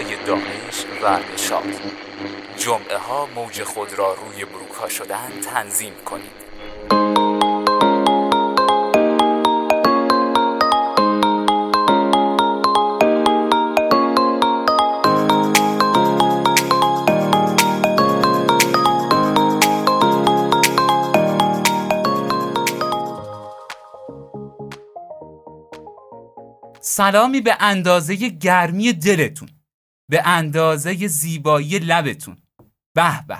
صدای دانش و نشاط جمعه ها موج خود را روی بروک ها شدن تنظیم کنید. سلامی به اندازه گرمی دلتون. به اندازه زیبایی لبتون. به به.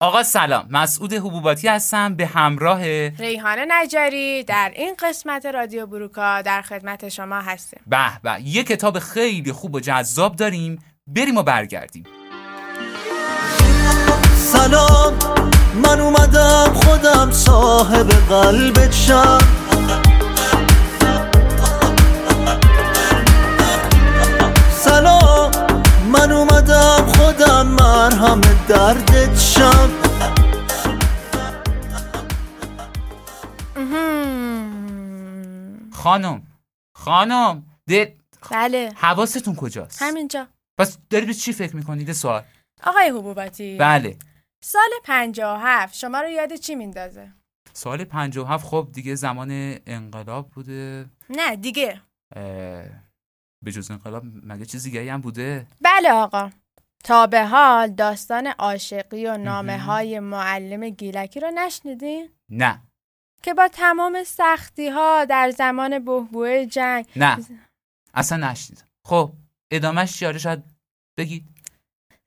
آقا سلام مسعود حبوباتی هستم به همراه ریحان نجاری در این قسمت رادیو بروکا در خدمت شما هستیم به به. یه کتاب خیلی خوب و جذاب داریم. بریم و برگردیم. سلام من اومدم خودم صاحب قلبت شم خودم مرهم دردت شم. خانم خانم ده بله. حواستون کجاست؟ همینجا. پس داری به چی فکر می‌کنید سوال. آقای حبوباتی. بله. سال 57 شما رو یاد چی میندازه؟ سال 57 خب دیگه زمان انقلاب بوده. نه دیگه. اه، به جز انقلاب مگه چیز دیگه هم بوده؟ بله آقا. تا به حال داستان عاشقی و نامه های معلم گیلکی رو نشنیدین؟ نه. که با تمام سختی ها در زمان بهبوه جنگ نه. اصلا نشنیدم. خب ادامهش چیاره شاید بگید.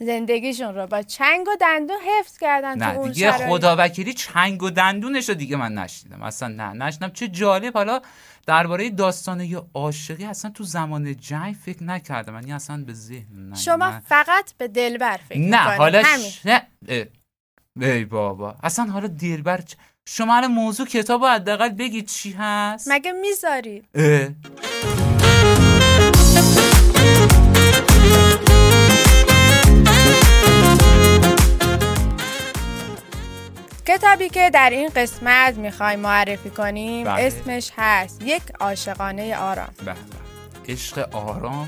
زندگیشون رو با چنگ و دندون حفظ کردن تو نه اون دیگه شرایط. خدا وکیلی چنگ و دندونش رو دیگه من نشنیدم. اصلا نه نشنیدم. چه جالب. حالا درباره داستان یا عاشقی اصلا تو زمان جنگ فکر نکردم. من اصلا به ذهن نه شما نه. فقط به دلبر فکر نه. حالا ش- نه اه. ای بابا. اصلا حالا دلبر چ- شما الان موضوع کتاب حداقل بگید چی هست؟ مگه می‌ذارید کتابی که در این قسمت می‌خوایم معرفی کنیم بله. اسمش هست یک عاشقانه آرام به عشق آرام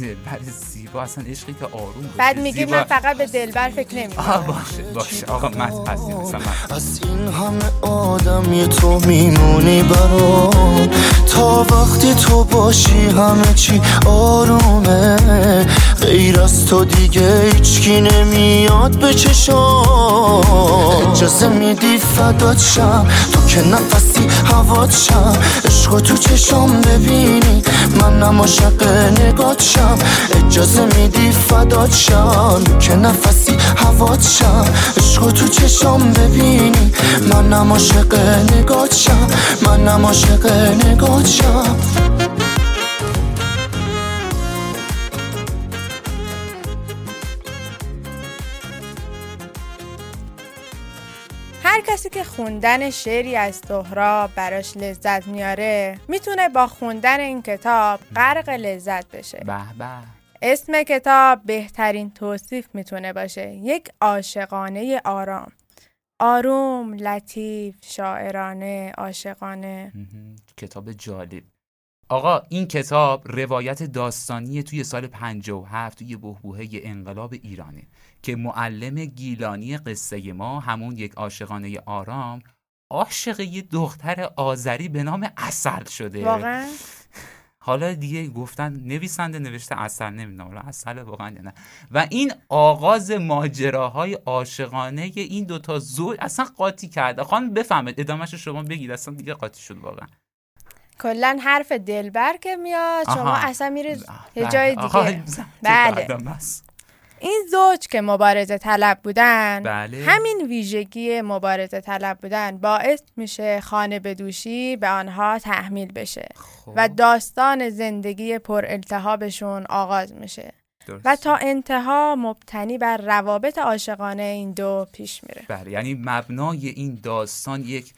دلبر زیبا. اصلا عشقی که آروم بعد میگی زیبا. من فقط به دلبر فکر آه نمی‌کنم باشه باشه. آقا من هستیم مثلا از این همه آدم یه تو میمونی برام. تا وقتی تو باشی همه چی آرومه. غیر از تو دیگه هیچکی نمیاد به چشام. اجازه میدی فدات شم؟ تو که نفسی هوات شم. عشق تو چشام ببینی. من عاشق نگات شم اجازه میدی فدات شم که نفسی هوات شم عشق تو چشام ببینی. من عاشق نگات شم من عاشق نگات شم خوندن شعری از سهراب براش لذت میاره. می‌تونه با خوندن این کتاب غرق لذت بشه. به به. اسم کتاب بهترین توصیف می‌تونه باشه. یک عاشقانه آرام. آروم، لطیف، شاعرانه، عاشقانه. کتاب جالب. آقا این کتاب روایت داستانی توی سال 57 توی بهبوهه انقلاب ایرانه که معلم گیلانی قصه ما همون یک عاشقانه آرام عاشق یه دختر آذری به نام اصل شده. واقعا؟ حالا دیگه گفتن نویسنده نوشته اصل نمی‌دونم حالا اصل واقعا نه. و این آغاز ماجراهای عاشقانه این دوتا زوج اصلا قاطی کرده. خانم بفهمید ادامهش شما بگید اصلا دیگه قاطی شد واقعا. کلا حرف دلبر که میاد شما آها. اصلا میرید یه بله. جای آها، دیگه بله. این زوج که مبارزه طلب بودن بله. همین ویژگی مبارزه طلب بودن باعث میشه خانه بدوشی به آنها تحمیل بشه خب، و داستان زندگی پر التهابشون آغاز میشه درست. و تا انتها مبتنی بر روابط عاشقانه این دو پیش میره بله یعنی مبنای این داستان یک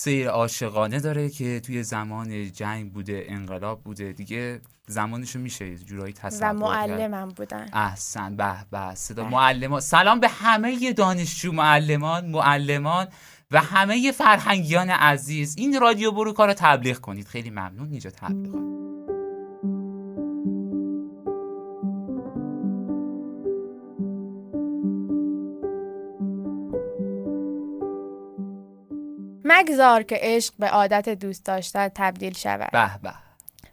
سیر عاشقانه داره که توی زمان جنگ بوده انقلاب بوده. دیگه زمانشو میشه جورایی تصور و. معلمم بودن. احسن به به صدا. معلمان. سلام به همه دانشجو معلمان معلمان و همه فرهنگیان عزیز. این رادیو بروکا رو تبلیغ کنید. خیلی ممنون. اینجا تبلیغ مگذار که عشق به عادت دوست داشتن تبدیل شود. به به.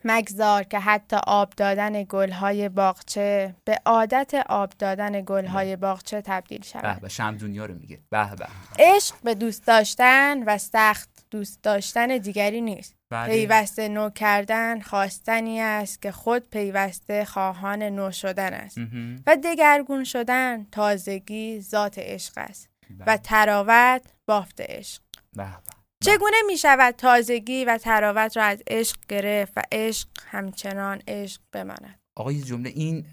مگذار که حتی آب دادن گلهای باغچه به عادت آب دادن گلهای باغچه تبدیل به شود. به شم دنیا رو میگه. به به. عشق به دوست داشتن و سخت دوست داشتن دیگری نیست. بله. پیوسته نو کردن خواستنی است که خود پیوسته خواهان نو شدن است. مهم. و دگرگون شدن تازگی ذات عشق است. و بله. تراوت بافت عشق. به به. چگونه می شود تازگی و تراوت را از عشق گرفت و عشق همچنان عشق بماند آقا یه جمله این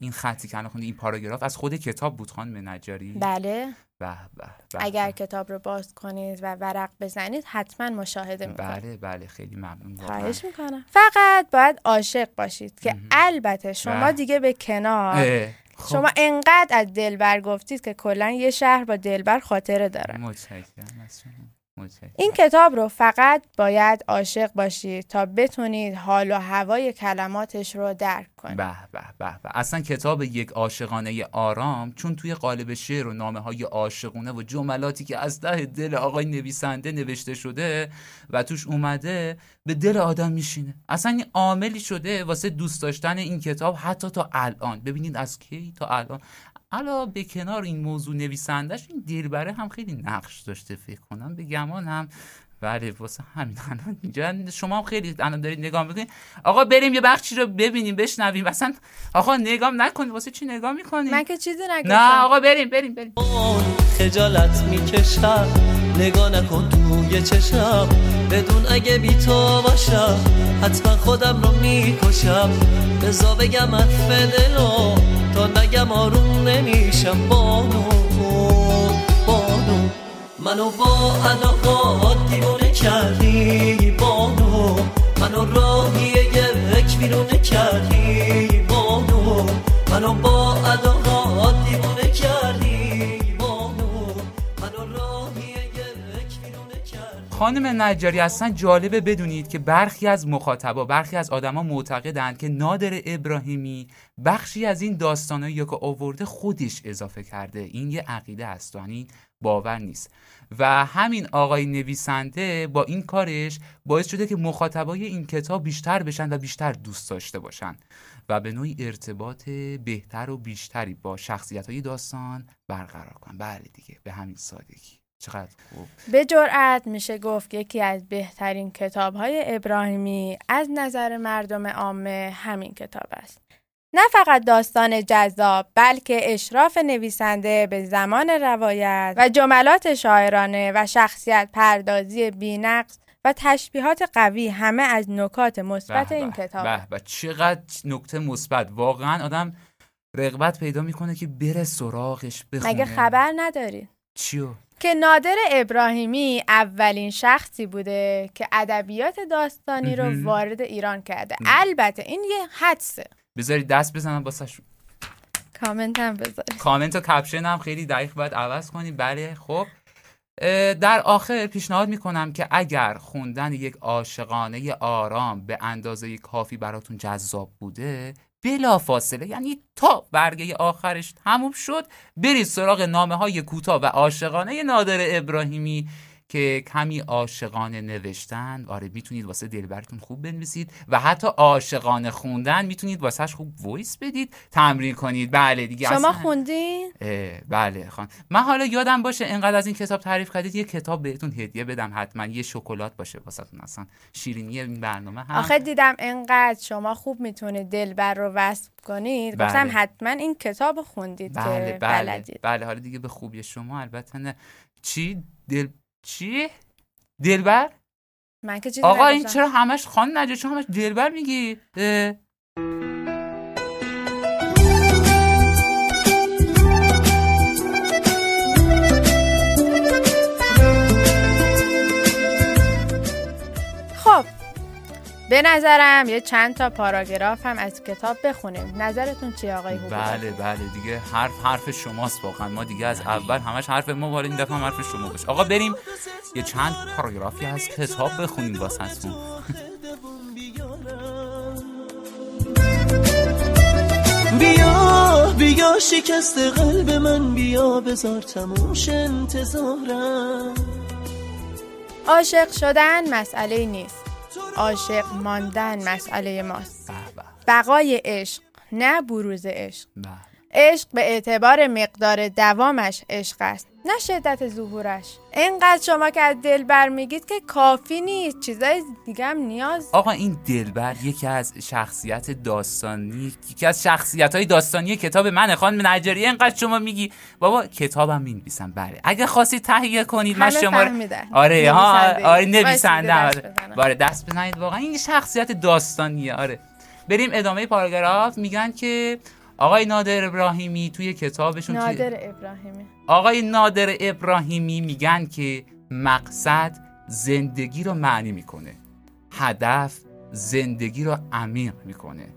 این خطی که الان این پاراگراف از خود کتاب بود خانم نجاری بله به اگر. کتاب رو باز کنید و ورق بزنید حتما مشاهده می‌کنید بله بله خیلی ممنون. خواهش می‌کنم فقط باید عاشق باشید که. البته شما بله. دیگه به کنار خب. شما انقدر از دلبر گفتید که کلا یه شهر با دلبر خاطره داره. متشکرم. این کتاب رو فقط باید عاشق باشید تا بتونید حال و هوای کلماتش رو درک کنید. به به به به. اصلا کتاب یک عاشقانه آرام چون توی قالب شعر و نامه های عاشقونه و جملاتی که از ته دل آقای نویسنده نوشته شده و توش اومده به دل آدم میشینه. اصلا این عاملی شده واسه دوست داشتن این کتاب حتی تا الان. ببینید از کی تا الان. حالا به کنار این موضوع نویسندش این دلبره هم خیلی نقش داشته فکر کنم. به گمان هم بله واسه همین الان اینجا. شما هم خیلی الان دارید نگاه می‌کنید. آقا بریم یه بخشی رو ببینیم بشنویم. اصلا آقا نگاه نکنید. واسه چی نگاه می‌کنید؟ من که چیزی نگفتم. نه آقا بریم بریم بریم. خجالت می‌کشم نگاه نکن توی چشم. بدون اگه بی تو باشم حتما خودم رو می‌کشم. بزا بگم عطف دلو تا نگم آروم نمیشم بانو بانو منو با علاقات دیوونه کردی بانو منو راهی یک بیرونه کردی بانو منو با خانم نجاری اصلا جالبه بدونید که برخی از مخاطبا برخی از آدما معتقدند که نادر ابراهیمی بخشی از این داستانایی که آورده خودش اضافه کرده. این یه عقیده است یعنی باور نیست. و همین آقای نویسنده با این کارش باعث شده که مخاطبای این کتاب بیشتر بشن و بیشتر دوست داشته باشن و به نوعی ارتباط بهتر و بیشتری با شخصیت های داستان برقرار کنن. بله دیگه به همین سادگی. چقدر خوب. به جرأت میشه گفت یکی از بهترین کتاب های ابراهیمی از نظر مردم عامه همین کتاب است. نه فقط داستان جذاب بلکه اشراف نویسنده به زمان روایت و جملات شاعرانه و شخصیت پردازی بینقص و تشبیهات قوی همه از نکات مثبت این کتاب. به به. چقدر نکته مثبت. واقعا آدم رغبت پیدا می‌کنه که بره سراغش بخونه. مگه خبر نداری؟ چیو؟ که نادر ابراهیمی اولین شخصی بوده که ادبیات داستانی رو. وارد ایران کرده. البته این یه حدسه. بذاری دست بزنم واسه کامنت هم بذار کامنت و caption هم خیلی دقیق باید عوض کنیم بله خب. در آخر پیشنهاد می‌کنم که اگر خوندن یک عاشقانه آرام به اندازه کافی براتون جذاب بوده بلا فاصله یعنی تا برگه آخرش تموم شد برید سراغ نامه های کوتاه و عاشقانه نادر ابراهیمی که کمی عاشقانه نوشتن. آره می‌تونید واسه دلبرتون خوب بنویسید و حتی عاشقانه خوندن می‌تونید واسهش خوب voice بدید تمرین کنید. بله دیگه شما اصلا- خوندین؟ بله خان. من حالا یادم باشه انقدر از این کتاب تعریف کردید یه کتاب بهتون هدیه بدم حتما. یه شکلات باشه واسهتون اصلا. شیرینی این برنامه هم آخه دیدم انقدر شما خوب می‌تونید دلبر رو وصف کنید. بله. گفتم حتما این کتاب خوندید بله که بله. بلدید. بله حالا دیگه به خوبی شما. البته نه. چی؟ دل چی؟ دلبر؟ من که آقا این. چرا همش خان نجا؟ چرا همش دلبر میگی؟ به نظرم یه چند تا پاراگراف هم از کتاب بخونیم. نظرتون چیه آقای هوگو بله بله دیگه حرف حرف شماست واقعا. ما دیگه از اول همش حرف ما ولی این دفعه هم حرف شما باشه. آقا بریم یه چند پاراگرافی از کتاب بخونیم واسهتون. بیا بیا شکست قلب من بیا بذار تموم شه انتظارم. عاشق شدن مسئله نیست. عاشق ماندن مسئله ماست. بقای عشق نه بروز عشق. عشق به اعتبار مقدار دوامش عشق است. نه شدت ظهورش. اینقدر شما که از دلبر میگید که کافی نیست. چیزای دیگه هم نیاز. آقا این دلبر یکی از شخصیت داستانی یکی از شخصیت های داستانی کتاب من خانم نجاری اینقدر شما میگی؟ بابا کتابم می‌نویسم. بله. اگه خواستید تهیه کنید من شما آره ها آره نویسنده. آره. باره دست بزنید. واقعا این شخصیت داستانیه. آره. بریم ادامه پاراگراف. میگن که آقای نادر ابراهیمی توی کتابشون نادر ابراهیمی. آقای نادر ابراهیمی میگن که مقصد زندگی رو معنی می‌کنه. هدف زندگی رو عمیق می‌کنه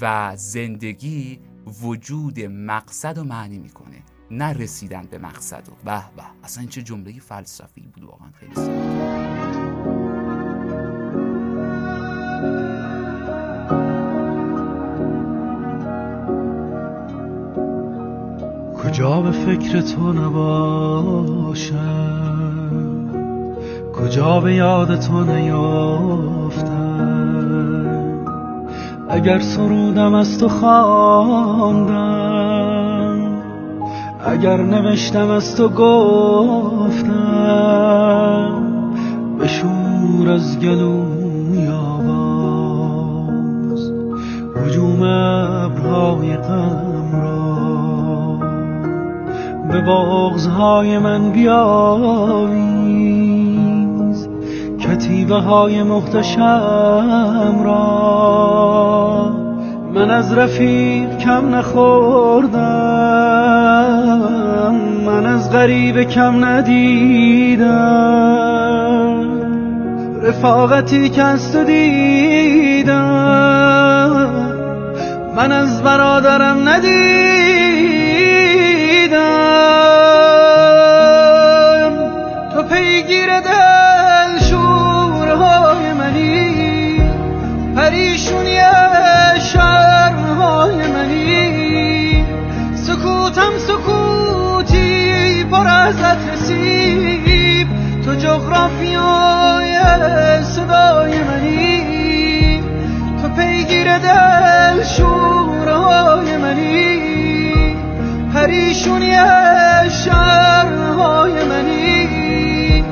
و زندگی وجود مقصد رو معنی می‌کنه نه رسیدن به مقصد و به به. اصلا این چه جمله فلسفی بود واقعا خیلی کجا به فکر تو نباشم کجا به یاد تو نیافتم؟ اگر سرودم از تو خواندم اگر نوشتم از تو گفتم به شور از گلوی آواز هجوم ابرهای بغزهای من بیاویز. کتیبه های محتشم را من از رفیق کم نخوردم من از غریب کم ندیدم. رفاقتی که از دیدم من از برادرم ندیدم. تو پیگیر دل شورهای منی. پریشونی شرهای منی. سکوتم سکوتی پر از سیب تو جغرافیای صدای منی. تو پیگیر دل شورهای منی. پریشونی شرهای منی.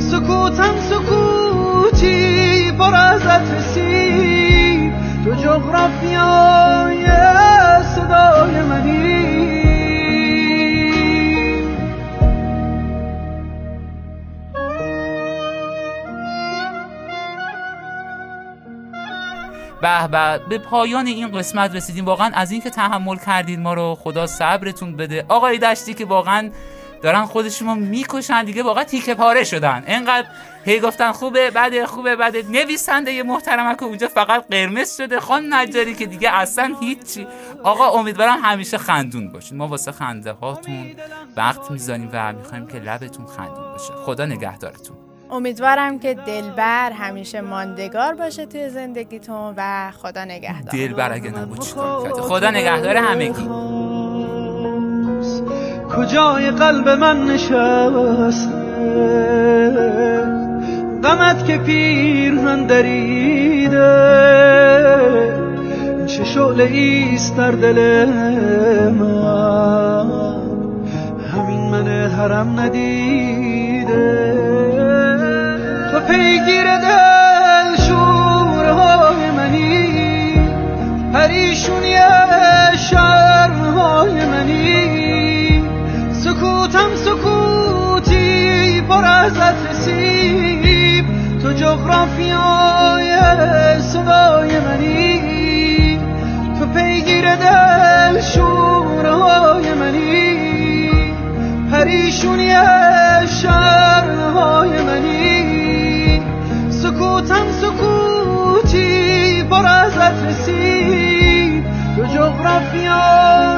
سکوتم سکوتی پر از تو جغرافیای صدای منی. به به. به پایان این قسمت رسیدیم. واقعا از اینکه تحمل کردید ما رو خدا صبرتون بده. آقای دشتی که واقعا دارن خودشون رو می‌کشن دیگه واقعا تیکه پاره شدن. انقدر هی گفتن خوبه بده خوبه بده. نویسنده یه محترمه که اونجا فقط قرمز شده خان نجاری که دیگه اصلا هیچی. آقا امیدوارم همیشه خندون باشین. ما واسه خنده هاتون وقت می‌ذاریم و می‌خوایم که لبتون خندون باشه. خدا نگهدارتون. امیدوارم که دلبر همیشه ماندگار باشه توی زندگیتون و خدا نگهدار. دلبر اگه نبود خدا نگهدار همگی. کجای قلب من نشسته؟ غمت که پیرهن دریده. چه شعله ایست در دل من؟ همین من حرم ندیده. پیگیر دل شورهای منی پریشونی شرهای منی. سکوتم سکوتی پر از سیب تو جغرافیای صدای منی. تو پیگیر دل شورهای منی پریشونی از تو جغرافیا